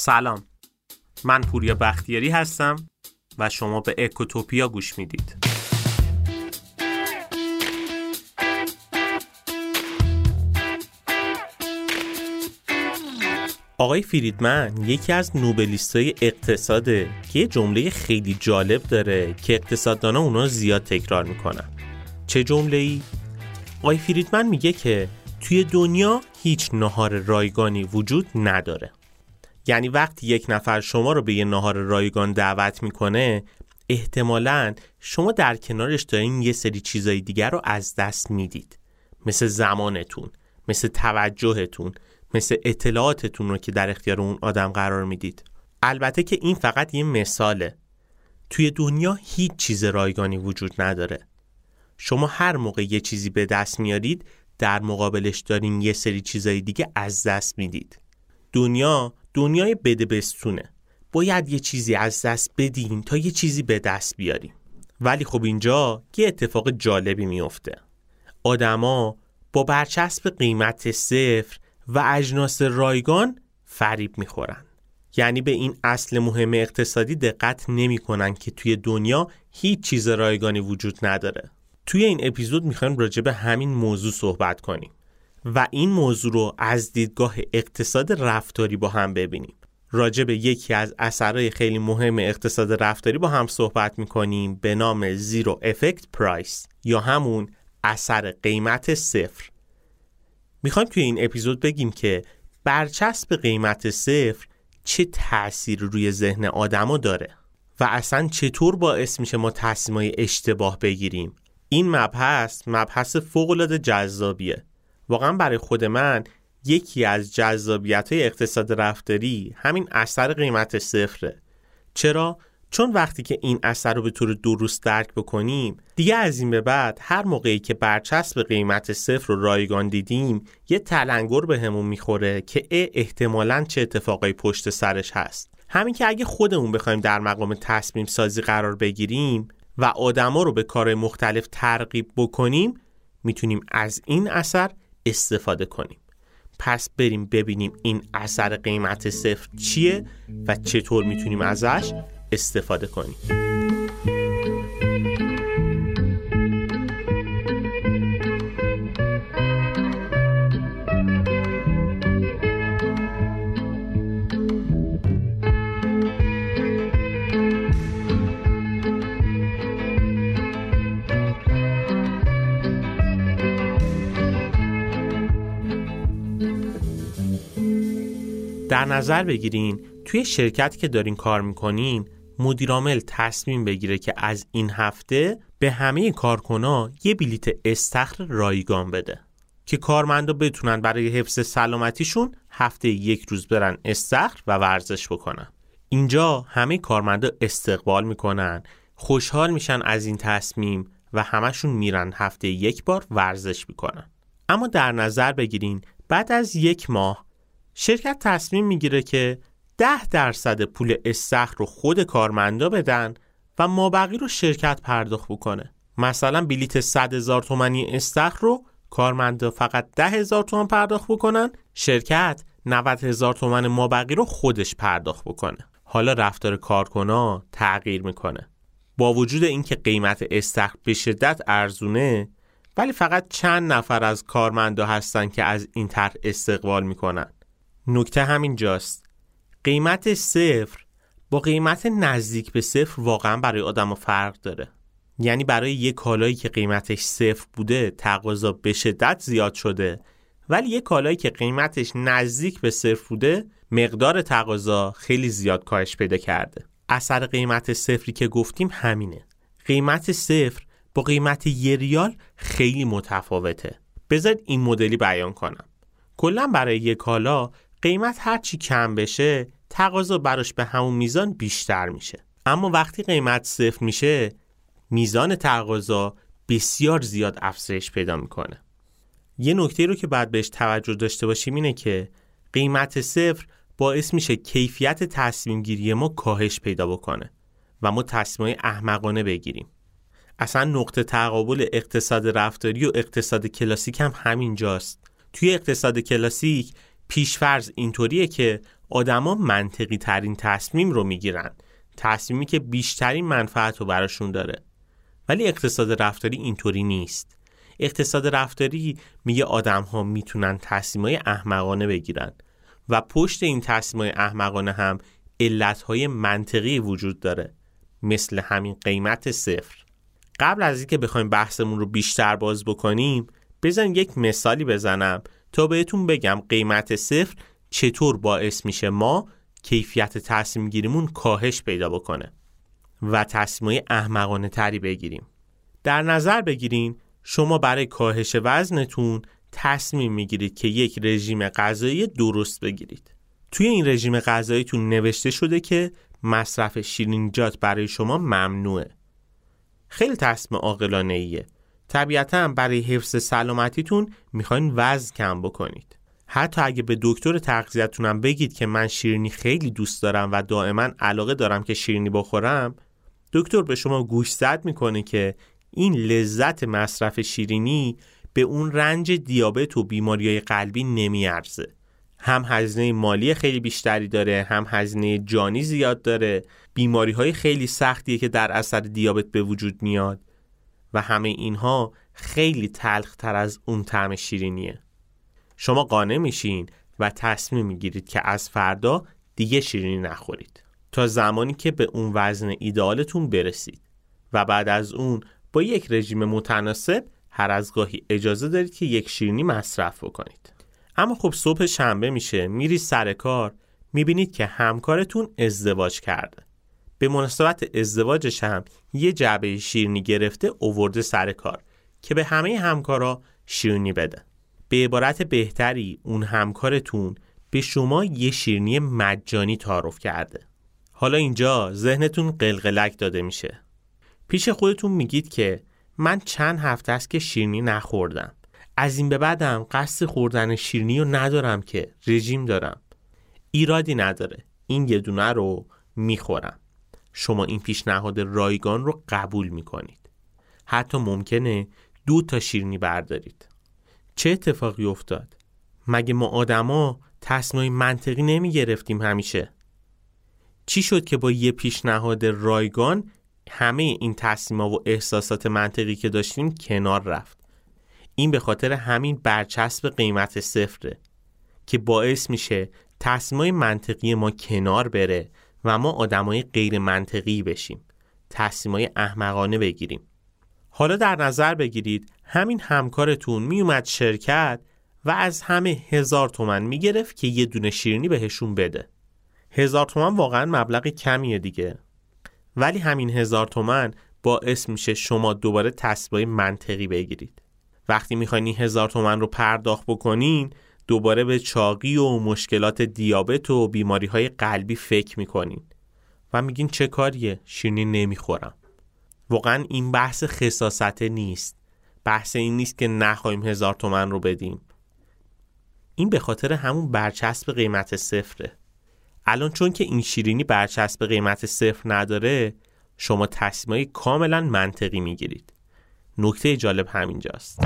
سلام. من پوریا بختیاری هستم و شما به اکوتوپیا گوش می‌دید. آقای فریدمن یکی از نوبلیستای اقتصاده که یه جمله خیلی جالب داره که اقتصاددانا اونا زیاد تکرار می‌کنن. چه جمله ای؟ آقای فریدمن میگه که توی دنیا هیچ نهار رایگانی وجود نداره. یعنی وقتی یک نفر شما رو به یه نهار رایگان دعوت می‌کنه احتمالا شما در کنارش دارین یه سری چیزای دیگر رو از دست می‌دید. مثل زمانتون مثل توجهتون مثل اطلاعاتتون رو که در اختیار اون آدم قرار می‌دید. البته که این فقط یه مثاله. توی دنیا هیچ چیز رایگانی وجود نداره. شما هر موقع یه چیزی به دست میارید در مقابلش دارین یه سری چیزای دیگه از دست می‌دید. دنیا دنیای بده بستونه باید یه چیزی از دست بدین تا یه چیزی به دست بیاریم. ولی خب اینجا یه اتفاق جالبی میفته آدما با برچسب قیمت صفر و اجناس رایگان فریب می‌خورن. یعنی به این اصل مهم اقتصادی دقت نمی‌کنن که توی دنیا هیچ چیز رایگانی وجود نداره. توی این اپیزود می‌خوایم راجع به همین موضوع صحبت کنیم. و این موضوع رو از دیدگاه اقتصاد رفتاری با هم ببینیم. راجع به یکی از اثرهای خیلی مهم اقتصاد رفتاری با هم صحبت می‌کنیم به نام زیرو افکت پرایس یا همون اثر قیمت صفر. می‌خوایم توی این اپیزود بگیم که برچسب قیمت صفر چه تأثیر روی ذهن آدما داره و اصلا چطور باعث میشه ما تصمیمای اشتباه بگیریم. این مبحث مبحث فوقالعاده جذابیه. واقعا برای خود من یکی از جذابیت های اقتصاد رفتاری همین اثر قیمت صفره. چرا؟ چون وقتی که این اثر رو به طور درست درک بکنیم دیگه از این به بعد هر موقعی که برچسب قیمت صفر رو رایگان دیدیم یه تلنگر به همون می‌خوره که اه احتمالا چه اتفاقای پشت سرش هست. همین که اگه خودمون بخوایم در مقام تصمیم سازی قرار بگیریم و آدما رو به کار مختلف ترغیب بکنیم می‌تونیم از این اثر استفاده کنیم. پس بریم ببینیم این اثر قیمت صفر چیه و چطور می‌تونیم ازش استفاده کنیم. در نظر بگیرین توی شرکت که دارین کار می‌کنین مدیرعامل تصمیم بگیره که از این هفته به همه کارکنا یه بلیت استخر رایگان بده که کارمندا بتونن برای حفظ سلامتیشون هفته یک روز برن استخر و ورزش بکنن. اینجا همه کارمندا استقبال می‌کنن خوشحال میشن از این تصمیم و همشون میرن هفته یک بار ورزش می‌کنن. اما در نظر بگیرین بعد از یک ماه شرکت تصمیم می‌گیره که ده درصد پول استخر رو خود کارمندا بدن و مابقی رو شرکت پرداخت بکنه. مثلا بلیت 100 هزار تومنی استخر رو کارمندا فقط ده هزار تومن پرداخت بکنن شرکت 90 هزار تومن مابقی رو خودش پرداخت بکنه. حالا رفتار کارکنا تغییر می‌کنه. با وجود اینکه قیمت استخر به شدت ارزونه ولی فقط چند نفر از کارمندا هستن که از این طرح استقبال می‌کنن. نکته همین جاست. قیمت صفر با قیمت نزدیک به صفر واقعا برای آدم فرق داره. یعنی برای یک کالایی که قیمتش صفر بوده تقاضا به شدت زیاد شده. ولی یک کالایی که قیمتش نزدیک به صفر بوده مقدار تقاضا خیلی زیاد کاهش پیدا کرده. اثر قیمت صفری که گفتیم همینه. قیمت صفر با قیمت یه ریال خیلی متفاوته. بذارید این مدلی بیان کنم. کلا برای یک کالا قیمت هرچی کم بشه تقاضا براش به همون میزان بیشتر میشه. اما وقتی قیمت صفر میشه میزان تقاضا بسیار زیاد افزایش پیدا می‌کنه. یه نکته رو که بعد بهش توجه داشته باشیم اینه که قیمت صفر باعث میشه کیفیت تصمیم گیری ما کاهش پیدا بکنه و ما تصمیمای احمقانه بگیریم. اصلا نقطه تقابل اقتصاد رفتاری و اقتصاد کلاسیک هم همین جاست توی اقتصاد کلاسیک پیشفرض اینطوریه که آدما منطقی ترین تصمیم رو می‌گیرن. تصمیمی که بیشترین منفعت رو براشون داره. ولی اقتصاد رفتاری اینطوری نیست. اقتصاد رفتاری میگه آدم ها می‌تونن تصمیم های احمقانه بگیرن و پشت این تصمیم های احمقانه هم علت های منطقی وجود داره مثل همین قیمت صفر. قبل از اینکه بخوایم بحثمون رو بیشتر باز بکنیم بزن یک مثالی بزنم تا بهتون بگم قیمت صفر چطور باعث میشه ما کیفیت تصمیم گیریمون کاهش پیدا بکنه و تصمیم احمقانه تری بگیریم. در نظر بگیرین شما برای کاهش وزنتون تصمیم می‌گیرید که یک رژیم غذایی درست بگیرید. توی این رژیم غذاییتون نوشته شده که مصرف شیرینیجات برای شما ممنوعه. خیلی تصمیم عاقلانه ایه طبیعتا برای حفظ سلامتیتون می‌خواین وزن کم بکنید. حتی اگه به دکتر تغذیتونم بگید که من شیرینی خیلی دوست دارم و دائما علاقه دارم که شیرینی بخورم دکتر به شما گوش زد می‌کنه که این لذت مصرف شیرینی به اون رنج دیابت و بیماری قلبی نمیارزه. هم هزینه مالی خیلی بیشتری داره هم هزینه جانی زیاد داره. بیماری های خیلی سختیه که در اثر دیابت به وجود میاد. و همه اینها خیلی تلخ تر از اون طعم شیرینیه. شما قانع میشین و تصمیم می‌گیرید که از فردا دیگه شیرینی نخورید. تا زمانی که به اون وزن ایدالتون برسید و بعد از اون با یک رژیم متناسب هر از گاهی اجازه دارید که یک شیرینی مصرف بکنید. اما خب صبح شنبه میشه میری سر کار می‌بینید که همکارتون ازدواج کرده. به مناسبت ازدواجش هم یه جعبه شیرینی گرفته اوورده سر کار که به همه همکارا شیرینی بده. به عبارت بهتری اون همکارتون به شما یه شیرینی مجانی تعارف کرده. حالا اینجا ذهنتون قلقلک داده میشه. پیش خودتون میگید که من چند هفته است که شیرینی نخوردم. از این به بعدم قصد خوردن شیرینی رو ندارم که رژیم دارم. ایرادی نداره. این یه دونه رو می‌خورم. شما این پیشنهاد رایگان رو قبول می‌کنید. حتی ممکنه دو تا شیرینی بردارید. چه اتفاقی افتاد؟ مگه ما آدما تصمیم منطقی نمی گرفتیم همیشه؟ چی شد که با یه پیشنهاد رایگان همه این تصمیمات و احساسات منطقی که داشتیم کنار رفت؟ این به خاطر همین برچسب قیمت صفره که باعث میشه تصمیمای منطقی ما کنار بره و ما آدمای غیر منطقی بشیم. تصمیمای احمقانه بگیریم. حالا در نظر بگیرید همین همکارتون میومد شرکت و از همه هزار تومن می‌گرفت که یه دونه شیرینی بهشون بده. هزار تومن واقعا مبلغ کمیه دیگه. ولی همین هزار تومن باعث میشه شما دوباره تصمیم منطقی بگیرید. وقتی می‌خواین این هزار تومن رو پرداخت بکنین دوباره به چاقی و مشکلات دیابت و بیماری های قلبی فکر می‌کنین. و میگین چه کاریه؟ شیرینی نمی‌خورم. واقعا این بحث خصاصته نیست. بحث این نیست که نخواهیم هزار تومن رو بدیم. این به خاطر همون برچسب قیمت صفره. الان چون که این شیرینی برچسب قیمت صفر نداره شما تصمیمای کاملا منطقی می‌گیرید. نکته جالب همینجاست.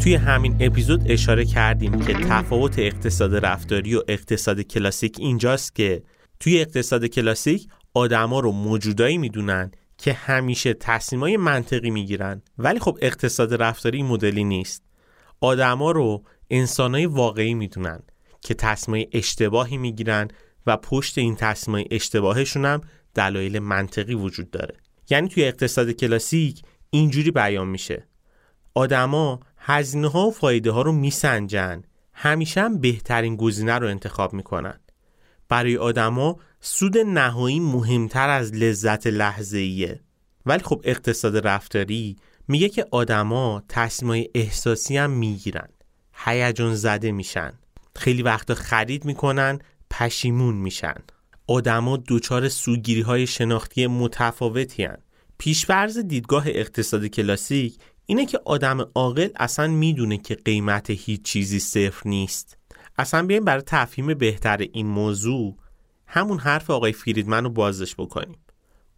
توی همین اپیزود اشاره کردیم که تفاوت اقتصاد رفتاری و اقتصاد کلاسیک اینجاست که توی اقتصاد کلاسیک آدما رو موجودایی می‌دونن که همیشه تصمیمای منطقی می‌گیرن. ولی خب اقتصاد رفتاری مدلی نیست. آدما رو انسانای واقعی می‌دونن که تصمیمای اشتباهی می‌گیرن و پشت این تصمیمای اشتباهشون هم دلایل منطقی وجود داره. یعنی توی اقتصاد کلاسیک اینجوری بیان میشه. آدما هزینه ها و فایده ها رو میسنجن. همیشه هم بهترین گزینه رو انتخاب می‌کنن. برای آدما سود نهایی مهمتر از لذت لحظه ایه ولی خب اقتصاد رفتاری میگه که آدما تصمیمای احساسی هم می‌گیرن. هیجان زده میشن. خیلی وقتا خرید می‌کنن پشیمون میشن. آدما دچار سوگیری های شناختی متفاوتی هن. پیشفرز دیدگاه اقتصاد کلاسیک اینه که آدم عاقل اصلا می‌دونه که قیمت هیچ چیزی صفر نیست. اصلا بیایم برای تفهیم بهتر این موضوع همون حرف آقای فریدمن رو بازش بکنیم.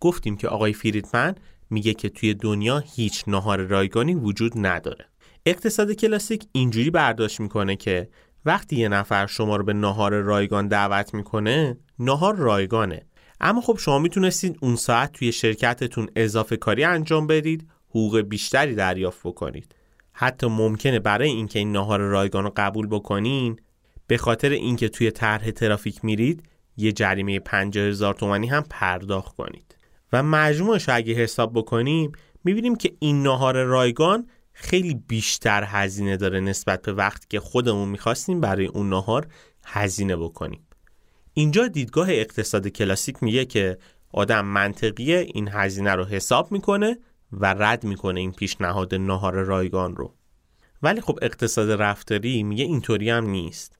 گفتیم که آقای فریدمن میگه که توی دنیا هیچ نهار رایگانی وجود نداره. اقتصاد کلاسیک اینجوری برداشت می‌کنه که وقتی یه نفر شما رو به نهار رایگان دعوت می‌کنه نهار رایگانه. اما خب شما می‌تونستید اون ساعت توی شرکتتون اضافه کاری انجام بدید. حقوق بیشتری دریافت بکنید. حتی ممکنه برای اینکه این نهار رایگان رو قبول بکنین به خاطر اینکه توی طرح ترافیک میرید یه جریمه 50 هزار تومانی هم پرداخت کنید. و مجموعش اگه حساب بکنیم می‌بینیم که این نهار رایگان خیلی بیشتر هزینه داره نسبت به وقتی که خودمون می‌خواستیم برای اون نهار هزینه بکنیم. اینجا دیدگاه اقتصاد کلاسیک میگه که آدم منطقیه این هزینه رو حساب می‌کنه و رد می‌کنه این پیشنهاد نهار رایگان رو. ولی خب اقتصاد رفتاری میگه اینطوری هم نیست.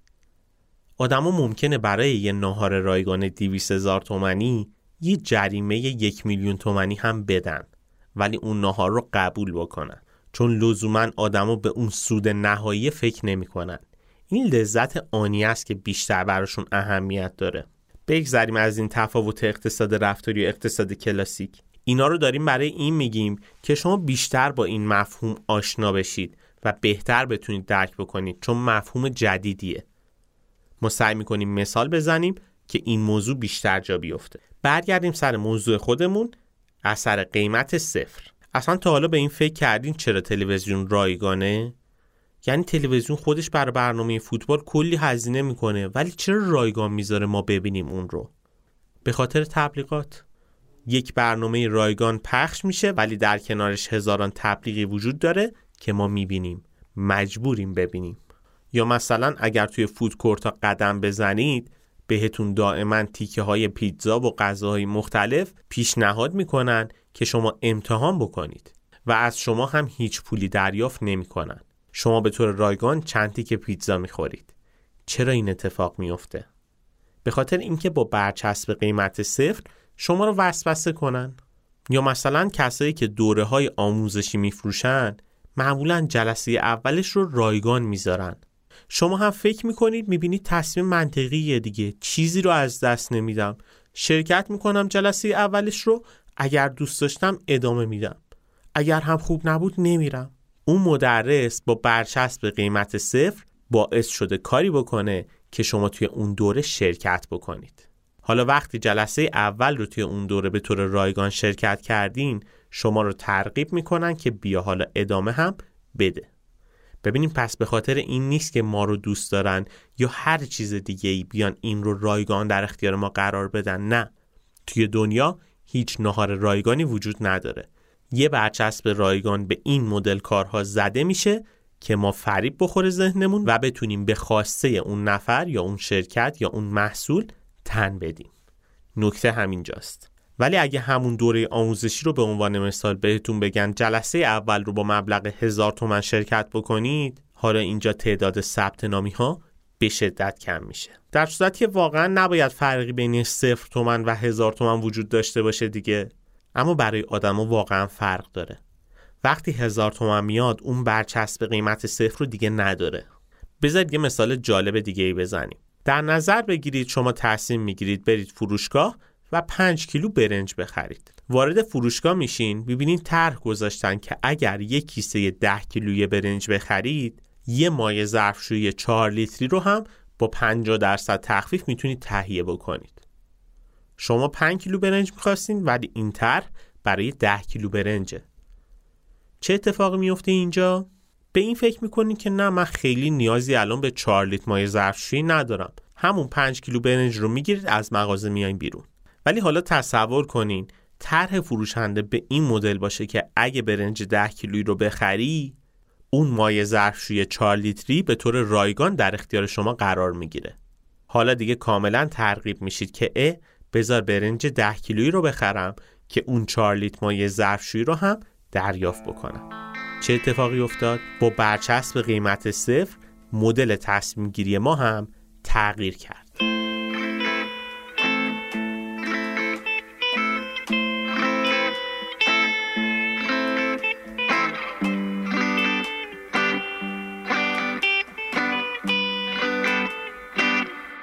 آدما ممکنه برای یه نهار رایگان 200 هزار تومنی یه جریمه یک میلیون تومنی هم بدن. ولی اون نهار رو قبول بکنن. چون لزوما آدما به اون سود نهایی فکر نمی‌کنن. این لذت آنی است که بیشتر براشون اهمیت داره. بگذریم از این تفاوت اقتصاد رفتاری و اقتصاد کلاسیک. اینا رو داریم برای این میگیم که شما بیشتر با این مفهوم آشنا بشید و بهتر بتونید درک بکنید چون مفهوم جدیدیه. ما سعی می‌کنیم مثال بزنیم که این موضوع بیشتر جا بیفته. برگردیم سر موضوع خودمون اثر قیمت صفر. اصلا تا حالا به این فکر کردین چرا تلویزیون رایگانه؟ یعنی تلویزیون خودش برای برنامه فوتبال کلی هزینه می‌کنه ولی چرا رایگان می‌ذاره ما ببینیم اون رو؟ به خاطر تبلیغات. یک برنامه رایگان پخش میشه ولی در کنارش هزاران تبلیغی وجود داره که ما می‌بینیم مجبوریم ببینیم یا مثلا اگر توی فود کورتا قدم بزنید بهتون دائما تیکه های پیتزا و غذاهای مختلف پیشنهاد می‌کنن که شما امتحان بکنید و از شما هم هیچ پولی دریافت نمی‌کنن. شما به طور رایگان چند تیکه پیتزا می‌خورید. چرا این اتفاق میفته؟ به خاطر اینکه با برچسب قیمت صفر شما رو وسوسه کنن. یا مثلا کسایی که دوره های آموزشی میفروشن معمولا جلسه اولش رو رایگان می‌ذارن. شما هم فکر می‌کنید می‌بینید تصمیم منطقیه دیگه. چیزی رو از دست نمیدم. شرکت می‌کنم جلسه اولش رو اگر دوست داشتم ادامه میدم. اگر هم خوب نبود نمیرم. اون مدرس با برچسب قیمت صفر باعث شده کاری بکنه که شما توی اون دوره شرکت بکنید. حالا وقتی جلسه اول رو توی اون دوره به طور رایگان شرکت کردین شما رو ترغیب می‌کنن که بیا حالا ادامه هم بده. ببینیم پس به خاطر این نیست که ما رو دوست دارن یا هر چیز دیگه ای بیان این رو رایگان در اختیار ما قرار بدن. نه. توی دنیا هیچ نهار رایگانی وجود نداره. یه برچسب رایگان به این مدل کارها زده میشه که ما فریب بخوره ذهنمون و بتونیم به خواسته اون نفر یا اون شرکت یا اون محصول تن بدیم. نکته همینجاست. ولی اگه همون دوره آموزشی رو به عنوان مثال بهتون بگن جلسه اول رو با مبلغ هزار تومن شرکت بکنید حالا اینجا تعداد ثبت نامی ها به شدت کم میشه. در صورتی که واقعا نباید فرقی بین صفر تومن و هزار تومن وجود داشته باشه دیگه. اما برای آدما واقعا فرق داره. وقتی هزار تومن میاد اون برچسب قیمت صفر رو دیگه نداره. بذارید یه مثال جالب دیگه ای بزنیم. در نظر بگیرید شما تصمیم می‌گیرید برید فروشگاه و 5 کیلو برنج بخرید. وارد فروشگاه میشین ببینید طرح گذاشتن که اگر یک کیسه 10 کیلویی برنج بخرید یه مایع ظرفشویی 4 لیتری رو هم با 50 درصد تخفیف می‌تونید تهیه بکنید. شما 5 کیلو برنج می‌خواستین ولی این طرح برای 10 کیلو برنجه. چه اتفاقی میفته اینجا؟ به این فکر می‌کنید که نه من خیلی نیازی الان به 4 لیتر مایع ظرفشویی ندارم. همون 5 کیلو برنج رو می‌گیرید از مغازه میاین بیرون. ولی حالا تصور کنین طرح فروشنده به این مدل باشه که اگه برنج 10 کیلویی رو بخری اون مایع ظرفشویی 4 لیتری به طور رایگان در اختیار شما قرار می‌گیره. حالا دیگه کاملا ترغیب میشید که اه بذار برنج 10 کیلویی رو بخرم که اون 4 لیتر مایع ظرفشویی رو هم دریافت بکنم. چه اتفاقی افتاد؟ با برچسب قیمت صفر مدل تصمیم گیری ما هم تغییر کرد.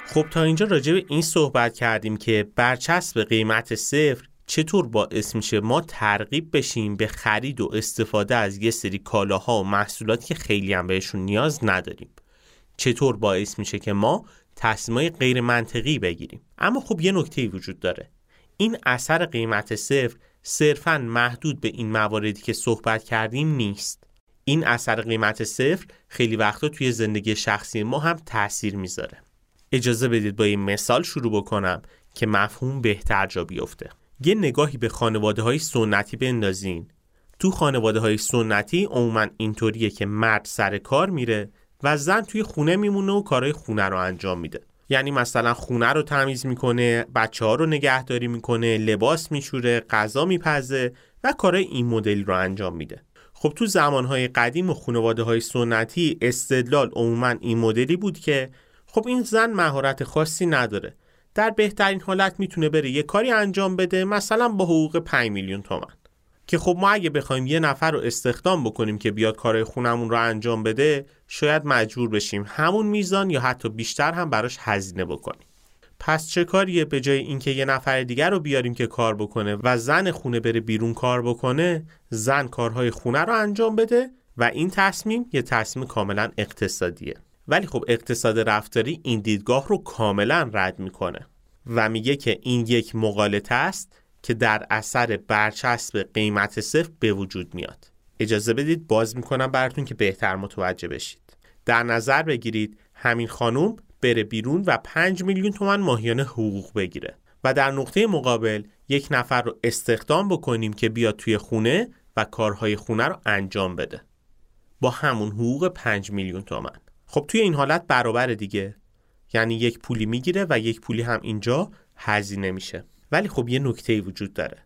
خب تا اینجا راجع به این صحبت کردیم که برچسب قیمت صفر چطور باعث میشه ما ترغیب بشیم به خرید و استفاده از یه سری کالاها و محصولاتی که خیلی هم بهشون نیاز نداریم؟ چطور باعث میشه که ما تصمیمای غیر منطقی بگیریم؟ اما خب یه نکته وجود داره. این اثر قیمت صفر صرفا محدود به این مواردی که صحبت کردیم نیست. این اثر قیمت صفر خیلی وقتا توی زندگی شخصی ما هم تاثیر می‌ذاره. اجازه بدید با این مثال شروع بکنم که مفهوم بهتر جا بیفته. یه نگاهی به خانواده های سنتی بندازین. تو خانواده های سنتی عموما اینطوریه که مرد سر کار میره و زن توی خونه میمونه و کارهای خونه رو انجام میده. یعنی مثلا خونه رو تمیز می‌کنه بچه ها رو نگهداری می‌کنه لباس میشوره غذا میپزه و کارهای این مدل رو انجام میده. خب تو زمانهای قدیم و خانواده های سنتی استدلال عموما این مدلی بود که خب این زن مهارت خاصی نداره. در بهترین حالت می‌تونه بره یه کاری انجام بده مثلا با حقوق 5 میلیون تومن که خب ما اگه بخوایم یه نفر رو استخدام بکنیم که بیاد کارهای خونمون رو انجام بده شاید مجبور بشیم همون میزان یا حتی بیشتر هم براش هزینه بکنیم. پس چه کاریه به جای اینکه یه نفر دیگر رو بیاریم که کار بکنه و زن خونه بره بیرون کار بکنه زن کارهای خونه رو انجام بده و این تصمیم یه تصمیم کاملا اقتصادیه. ولی خب اقتصاد رفتاری این دیدگاه رو کاملا رد می‌کنه و میگه که این یک مقالطه است که در اثر برچسب قیمت صفر به وجود میاد. اجازه بدید باز می‌کنم براتون که بهتر متوجه بشید. در نظر بگیرید همین خانوم بره بیرون و 5 میلیون تومن ماهیانه حقوق بگیره و در نقطه مقابل یک نفر رو استخدام بکنیم که بیاد توی خونه و کارهای خونه رو انجام بده. با همون حقوق 5 میلیون تومن خب توی این حالت برابر دیگه. یعنی یک پولی می‌گیره و یک پولی هم اینجا هزینه میشه. ولی خب یه نکته وجود داره.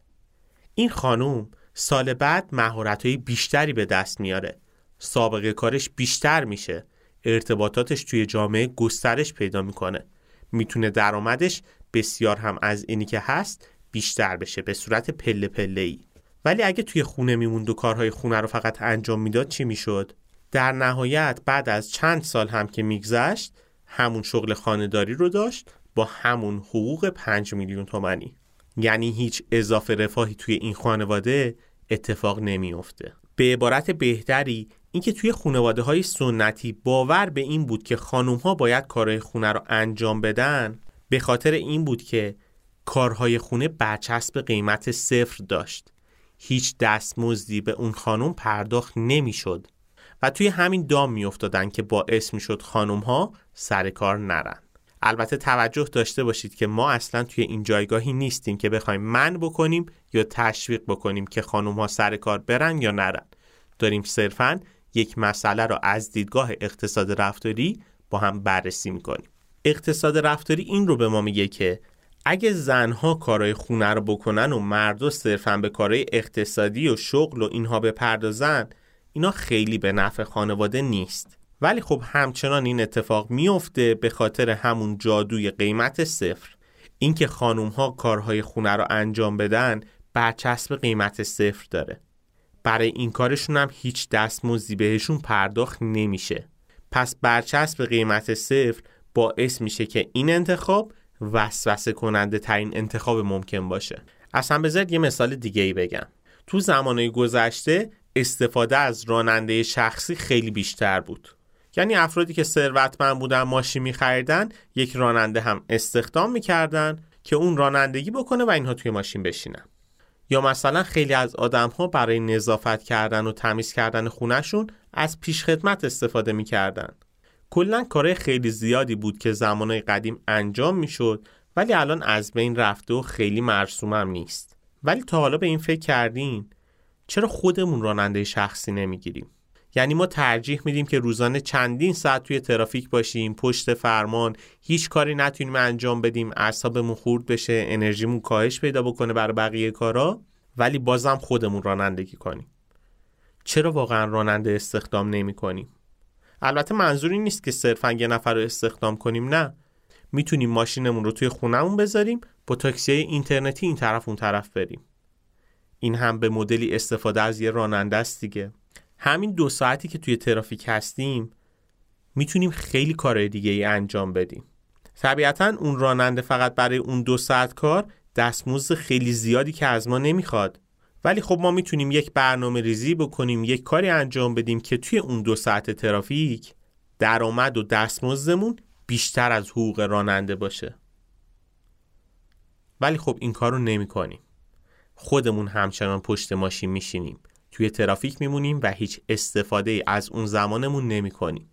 این خانوم سال بعد مهارت‌های بیشتری به دست میاره. سابقه کارش بیشتر میشه. ارتباطاتش توی جامعه گسترش پیدا می‌کنه. می‌تونه درآمدش بسیار هم از اینی که هست بیشتر بشه به صورت پله پله ای ولی اگه توی خونه میموند و کارهای خونه رو فقط انجام می‌داد چی می‌شد؟ در نهایت بعد از چند سال هم که میگذشت همون شغل خانهداری رو داشت با همون حقوق 5 میلیون تومنی یعنی هیچ اضافه رفاهی توی این خانواده اتفاق نمیافته. به عبارت بهتری اینکه توی خانواده های سنتی باور به این بود که خانوم ها باید کارهای خونه رو انجام بدن به خاطر این بود که کارهای خونه برچسب قیمت صفر داشت. هیچ دستمزدی به اون خانم پرداخت نمی‌شد. و توی همین دام میافتادن که باعث می‌شد خانم ها سر کار نرن. البته توجه داشته باشید که ما اصلا توی این جایگاهی نیستیم که بخوایم من بکنیم یا تشویق بکنیم که خانم ها سر کار برن یا نرن. داریم صرفا یک مسئله را از دیدگاه اقتصاد رفتاری با هم بررسی می‌کنیم. اقتصاد رفتاری این رو به ما میگه که اگه زنها کارهای خونه رو بکنن و مردا صرفا به کارهای اقتصادی و شغل و اینها بپردازن اینا خیلی به نفع خانواده نیست. ولی خب همچنان این اتفاق میفته به خاطر همون جادوی قیمت صفر. اینکه خانوم ها کارهای خونه رو انجام بدن برچسب قیمت صفر داره. برای این کارشون هم هیچ دستمزدی بهشون پرداخت نمیشه. پس برچسب قیمت صفر باعث میشه که این انتخاب وسوسه کننده ترین انتخاب ممکن باشه. اصلا بذارید یه مثال دیگه ای بگم. تو زمانهای گذشته استفاده از راننده شخصی خیلی بیشتر بود. یعنی افرادی که ثروتمند بودن ماشین میخریدن یک راننده هم استخدام می‌کردن که اون رانندگی بکنه و اینها توی ماشین بشینن. یا مثلا خیلی از آدم ها برای نظافت کردن و تمیز کردن خونهشون از پیشخدمت استفاده می‌کردن. کلا کارهای خیلی زیادی بود که زمانهای قدیم انجام می‌شد ولی الان از بین رفته و خیلی مرسوم هم نیست. ولی تا حالا به این فکر کردین؟ چرا خودمون راننده شخصی نمی‌گیریم؟ یعنی ما ترجیح میدیم که روزانه چندین ساعت توی ترافیک باشیم پشت فرمان هیچ کاری نتونیم انجام بدیم اعصابمون خورد بشه انرژیمون کاهش پیدا بکنه برای بقیه کارا ولی بازم خودمون رانندگی کنیم. چرا واقعا راننده استخدام نمی کنیم؟ البته منظوری نیست که صرفا یه نفر رو استخدام کنیم نه. می‌تونیم ماشینمون رو توی خونهمون بذاریم با تاکسی اینترنتی این طرف اون طرف بریم. این هم به مدلی استفاده از یه راننده است دیگه. همین دو ساعتی که توی ترافیک هستیم می‌تونیم خیلی کارهای دیگه ای انجام بدیم. طبیعتا اون راننده فقط برای اون دو ساعت کار دستمزد خیلی زیادی که از ما نمی‌خواد. ولی خب ما می‌تونیم یک برنامه ریزی بکنیم یک کاری انجام بدیم که توی اون دو ساعت ترافیک درآمد و دستمزدمون بیشتر از حقوق راننده باشه. ولی خب این کار رو نمی کنیم. خودمون همچنان پشت ماشین میشینیم. توی ترافیک میمونیم و هیچ استفاده از اون زمانمون نمی کنیم.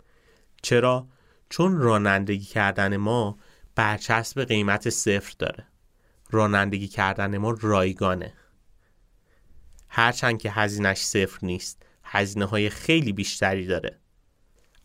چرا؟ چون رانندگی کردن ما برچسب قیمت صفر داره. رانندگی کردن ما رایگانه. هرچند که هزینهش صفر نیست هزینه های خیلی بیشتری داره.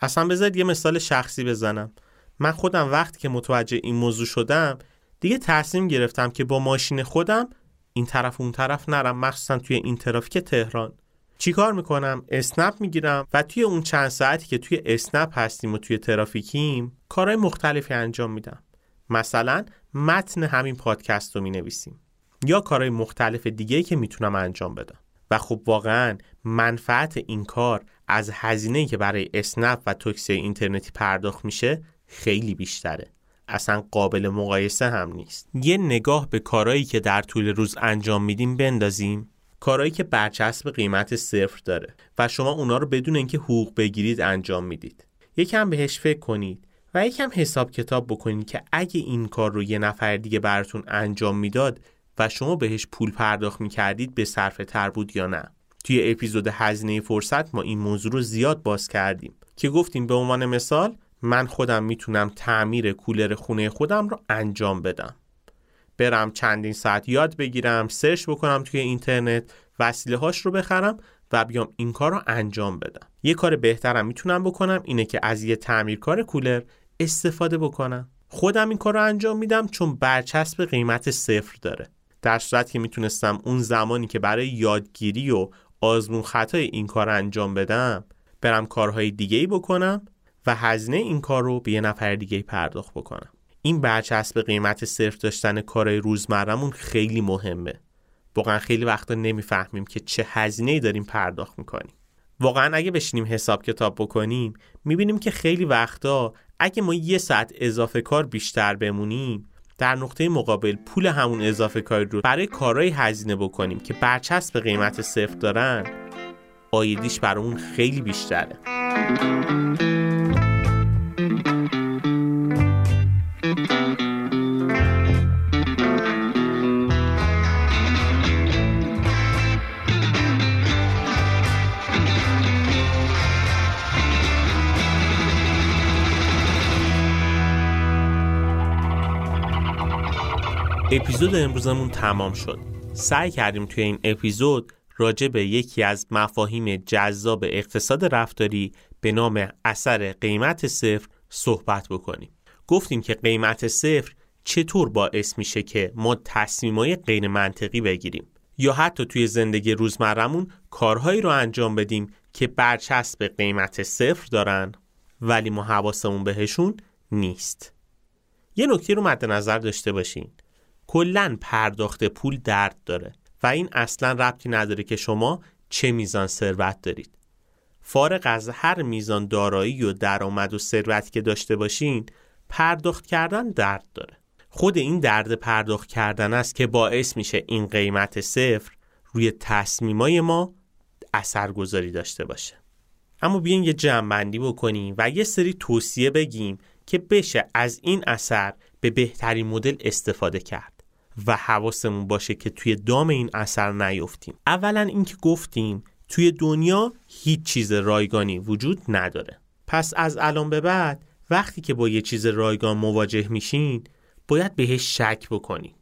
اصلا بذارید یه مثال شخصی بزنم. من خودم وقتی که متوجه این موضوع شدم دیگه تصمیم گرفتم که با ماشین خودم این طرف اون طرف نرم مخصوصا توی این ترافیک تهران. چیکار می‌کنم؟ اسنپ می‌گیرم و توی اون چند ساعتی که توی اسنپ هستیم و توی ترافیکیم کارهای مختلفی انجام میدم. مثلا متن همین پادکست رو می‌نویسیم. یا کارهای مختلف دیگه که می‌تونم انجام بدم. و خب واقعا منفعت این کار از هزینه که برای اسنپ و توکسی اینترنتی پرداخت میشه خیلی بیشتره. اصلا قابل مقایسه هم نیست. یه نگاه به کارهایی که در طول روز انجام میدیم بندازیم. کارهایی که برچسب قیمت صفر داره و شما اونا رو بدون اینکه حقوق بگیرید انجام می‌دید. یکم بهش فکر کنید و یکم حساب کتاب بکنید که اگه این کار رو یه نفر دیگه براتون انجام می‌داد و شما بهش پول پرداخت می‌کردید به صرفه تر بود یا نه. توی اپیزود هزینه فرصت ما این موضوع رو زیاد باز کردیم که گفتیم به عنوان مثال من خودم می‌تونم تعمیر کولر خونه خودم رو انجام بدم. برم چندین ساعت یاد بگیرم سرچ بکنم توی اینترنت وسیله هاش رو بخرم و بیام این کار رو انجام بدم. یه کار بهترم می‌تونم بکنم اینه که از یه تعمیرکار کولر استفاده بکنم. خودم این کار رو انجام میدم چون برچسب قیمت صفر داره. در صورت که می‌تونستم اون زمانی که برای یادگیری و آزمون خطای این کار انجام بدم برم کارهای دیگه ای بکنم و هزینه این کار رو به یه نفر دیگه پرداخت بکنم. این برچسب قیمت صرف داشتن کارهای روزمرهمون خیلی مهمه. واقعا خیلی وقتا نمی‌فهمیم که چه هزینه داریم پرداخت می‌کنیم. واقعا اگه بشینیم حساب کتاب بکنیم می‌بینیم که خیلی وقتا اگه ما یه ساعت اضافه کار بیشتر بمونیم در نقطه مقابل پول همون اضافه کاری رو برای کارهای هزینه بکنیم که برچسب قیمت صفر دارن آیدیش برامون خیلی بیشتره. اپیزود امروزمون تمام شد. سعی کردیم توی این اپیزود راجع به یکی از مفاهیم جذاب اقتصاد رفتاری به نام اثر قیمت صفر صحبت بکنیم. گفتیم که قیمت صفر چطور باعث میشه که ما تصمیمای غیر منطقی بگیریم. یا حتی توی زندگی روزمرمون کارهایی رو انجام بدیم که برچسب قیمت صفر دارن ولی ما حواسمون بهشون نیست. یه نکته رو مد نظر داشته باشین. کلا پرداخت پول درد داره و این اصلا ربطی نداره که شما چه میزان ثروت دارید. فارغ از هر میزان دارایی و درآمد و ثروتی که داشته باشین پرداخت کردن درد داره. خود این درد پرداخت کردن است که باعث میشه این قیمت صفر روی تصمیمای ما اثرگذاری داشته باشه. اما بیاین یه جمعبندی بکنیم و یه سری توصیه بگیم که بشه از این اثر به بهترین مدل استفاده کرد و حواسمون باشه که توی دام این اثر نیفتیم. اولا اینکه گفتیم توی دنیا هیچ چیز رایگانی وجود نداره. پس از الان به بعد وقتی که با یه چیز رایگان مواجه میشین باید بهش شک بکنین.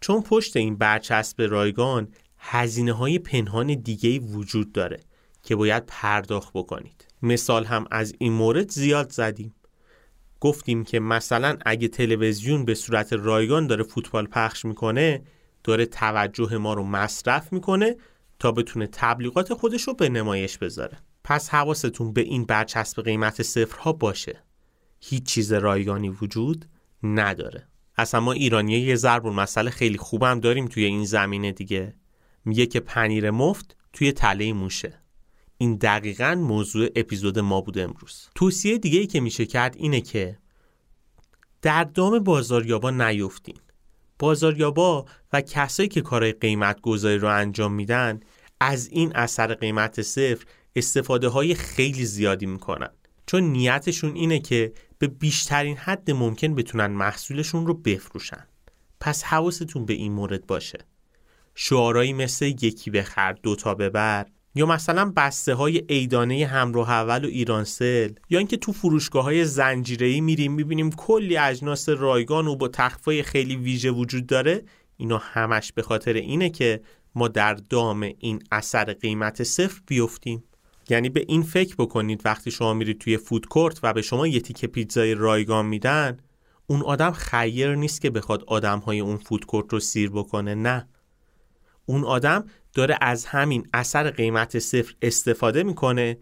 چون پشت این برچسب رایگان هزینه های پنهان دیگه وجود داره که باید پرداخت بکنید. مثال هم از این مورد زیاد زدیم. گفتیم که مثلا اگه تلویزیون به صورت رایگان داره فوتبال پخش می‌کنه داره توجه ما رو مصرف می‌کنه تا بتونه تبلیغات خودش رو به نمایش بذاره. پس حواستون به این برچسب قیمت صفرها باشه. هیچ چیز رایگانی وجود نداره. اصلا ما ایرانی یه ضرب مسئله خیلی خوبم داریم توی این زمینه دیگه. میگه که پنیر مفت توی تله موشه. این دقیقا موضوع اپیزود ما بود امروز. توصیه دیگه ای که میشه کرد اینه که در دام بازاریابا نیفتین. بازاریابا و کسایی که کارهای قیمت گذاری رو انجام میدن از این اثر قیمت صفر استفاده های خیلی زیادی می‌کنن. چون نیتشون اینه که به بیشترین حد ممکن بتونن محصولشون رو بفروشن. پس حواستون به این مورد باشه. شعارهایی مثل یکی بخر دوتا ببر یا مثلا بسته های ایدانه همراه اول و ایرانسل یا اینکه تو فروشگاه های زنجیره میریم می‌بینیم کلی اجناس رایگان و با تخفای خیلی ویژه وجود داره. اینا همش به خاطر اینه که ما در دام این اثر قیمت صفر بیفتیم. یعنی به این فکر بکنید وقتی شما میرید توی فودکورت و به شما یه تیکه پیتزای رایگان میدن اون آدم خیر نیست که بخواد آدم های اون فودکورت رو سیر بکنه نه اون آدم داره از همین اثر قیمت صفر استفاده می‌کنه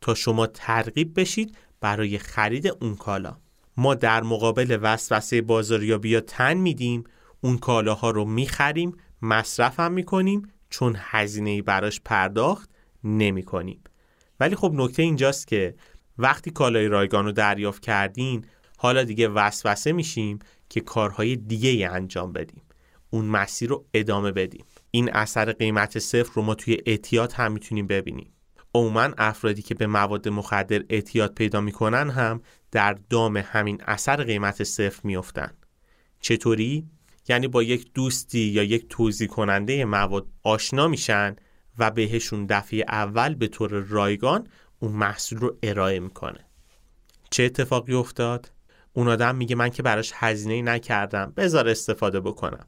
تا شما ترغیب بشید برای خرید اون کالا ما در مقابل وسوسه بازاریابی یا تن میدیم اون کالاها رو می‌خریم مصرف هم می‌کنیم چون هزینه براش پرداخت نمی کنیم. ولی خب نکته اینجاست که وقتی کالای رایگان رو دریافت کردین حالا دیگه وسوسه میشیم که کارهای دیگه انجام بدیم. اون مسیر رو ادامه بدیم. این اثر قیمت صفر رو ما توی اعتیاد هم می‌تونیم ببینیم. عموما افرادی که به مواد مخدر اعتیاد پیدا می‌کنن هم در دام همین اثر قیمت صفر میفتن چطوری؟ یعنی با یک دوستی یا یک توضیح کننده مواد آشنا میشن و بهشون دفعه اول به طور رایگان اون محصول رو ارائه می‌کنه. چه اتفاقی افتاد؟ اون آدم میگه من که براش هزینه نکردم بذار استفاده بکنم.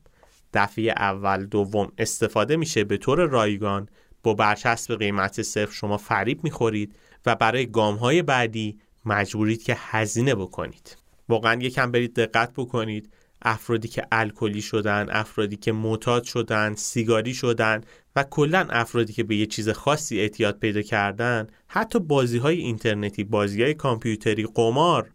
دفعه اول دوم استفاده میشه به طور رایگان. با برچسب قیمت صفر شما فریب می‌خورید و برای گام های بعدی مجبورید که هزینه بکنید. واقعا یکم برید دقت بکنید. افرادی که الکلی شدن افرادی که معتاد شدن سیگاری شدن و کلا افرادی که به یه چیز خاصی اعتیاد پیدا کردن حتی بازی های اینترنتی بازی های کامپیوتری قمار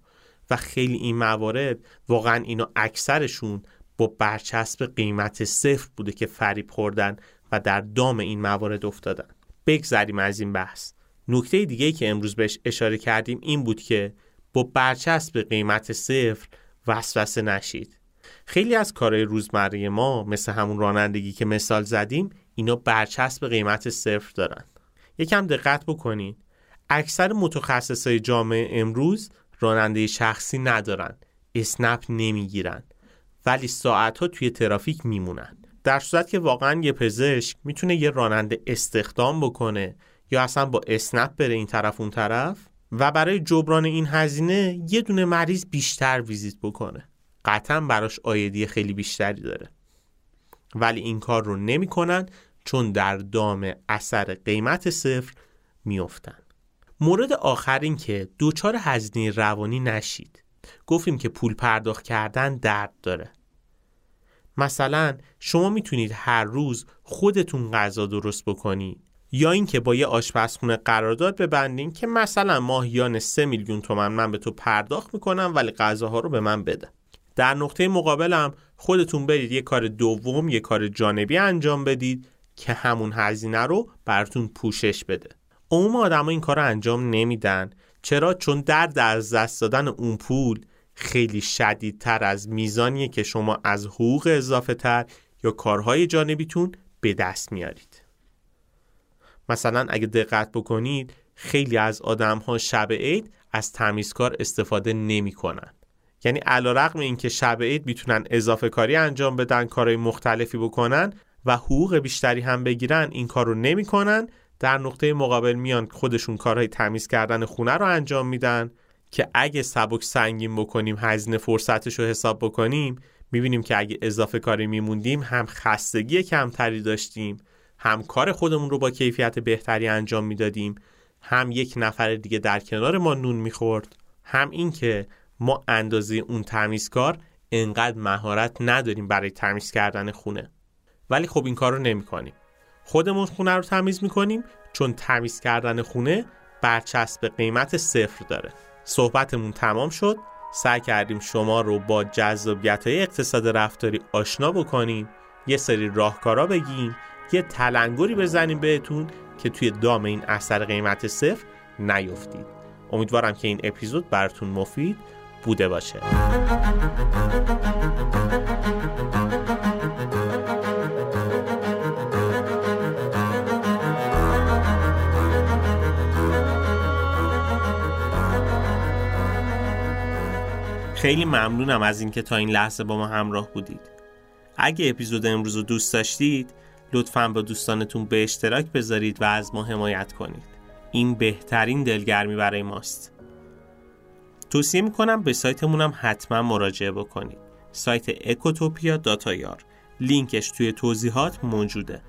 و خیلی این موارد واقعا اینا اکثرشون با برچسب قیمت صفر بوده که فریب خوردن و در دام این موارد افتادن. بگذریم از این بحث. نکته دیگه که امروز بهش اشاره کردیم این بود که با برچسب قیمت صفر وسوسه نشید. خیلی از کارهای روزمره ما مثل همون رانندگی که مثال زدیم اینا برچسب قیمت صفر دارن. یکم دقت بکنید اکثر متخصصای جامعه امروز راننده شخصی ندارن. اسنپ نمی‌گیرن. ولی ساعت ها توی ترافیک میمونن. در صورت که واقعا یه پزشک می‌تونه یه راننده استخدام بکنه یا اصلا با اسنپ بره این طرف اون طرف و برای جبران این هزینه یه دونه مریض بیشتر ویزیت بکنه. قطعا براش آیدی خیلی بیشتری داره. ولی این کار رو نمی‌کنن چون در دام اثر قیمت صفر میافتن مورد آخر این که دوچار هزینه روانی نشید. گفتیم که پول پرداخت کردن درد داره. مثلا شما می‌تونید هر روز خودتون غذا درست بکنید یا اینکه با یه آشپزخونه قرارداد ببندین که مثلا ماهیان 3 میلیون تومن من به تو پرداخت می‌کنم ولی غذاها رو به من بده. در نقطه مقابلم خودتون برید یه کار دوم یه کار جانبی انجام بدید که همون هزینه رو براتون پوشش بده. عموم آدم این کار رو انجام نمیدن. چرا؟ چون درد از دست دادن اون پول خیلی شدیدتر از میزانیه که شما از حقوق اضافه تر یا کارهای جانبیتون به دست میارید. مثلا اگه دقت بکنید خیلی از آدم ها شب عید از تمیزکار استفاده نمی کنن. یعنی علا رقم این که شب عید می‌تونن اضافه کاری انجام بدن کارهای مختلفی بکنن و حقوق بیشتری هم بگیرن این کار رو نمی‌کنن. در نقطه مقابل میان خودشون کارهای تمیز کردن خونه رو انجام میدن که اگه سبک سنگین بکنیم هزینه فرصتش رو حساب بکنیم می‌بینیم که اگه اضافه کاری میموندیم هم خستگی کمتری داشتیم هم کار خودمون رو با کیفیت بهتری انجام می‌دادیم هم یک نفر دیگه در کنار ما نون می‌خورد هم اینکه ما اندازه اون تمیزکار انقدر مهارت نداریم برای تمیز کردن خونه. ولی خب این کار رو نمی کنیم خودمون خونه رو تمیز می‌کنیم چون تمیز کردن خونه برچسب قیمت صفر داره. صحبتمون تمام شد. سعی کردیم شما رو با جذابیت های اقتصاد رفتاری آشنا بکنیم. یه سری راهکارا بگیم. یه تلنگری بزنیم بهتون که توی دام این اثر قیمت صفر نیفتید. امیدوارم که این اپیزود براتون مفید بوده باشه. خیلی ممنونم از اینکه تا این لحظه با ما همراه بودید. اگه اپیزود امروز رو دوست داشتید لطفا با دوستانتون به اشتراک بذارید و از ما حمایت کنید. این بهترین دلگرمی برای ماست. توصیه می‌کنم به سایتمونم حتما مراجعه بکنید. سایت اکوتوپیا داتایار لینکش توی توضیحات موجوده.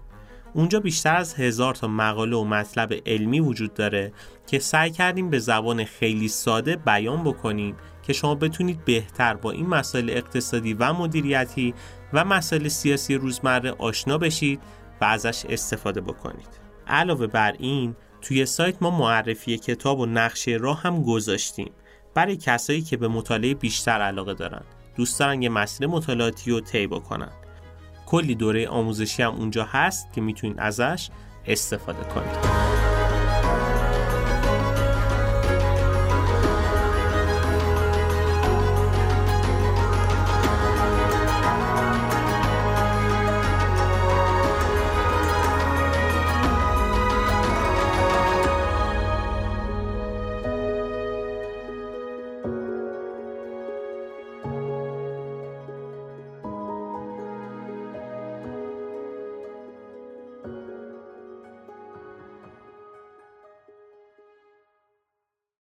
اونجا بیشتر از هزار تا مقاله و مطلب علمی وجود داره که سعی کردیم به زبان خیلی ساده بیان بکنیم که شما بتونید بهتر با این مسائل اقتصادی و مدیریتی و مسائل سیاسی روزمره آشنا بشید و ازش استفاده بکنید. علاوه بر این توی سایت ما معرفی کتاب و نقشه راه هم گذاشتیم. برای کسایی که به مطالعه بیشتر علاقه دارن دوست دارن یه مسیر مطالعاتی رو طی بکنن. کلی دوره آموزشی هم اونجا هست که می‌تونید ازش استفاده کنید.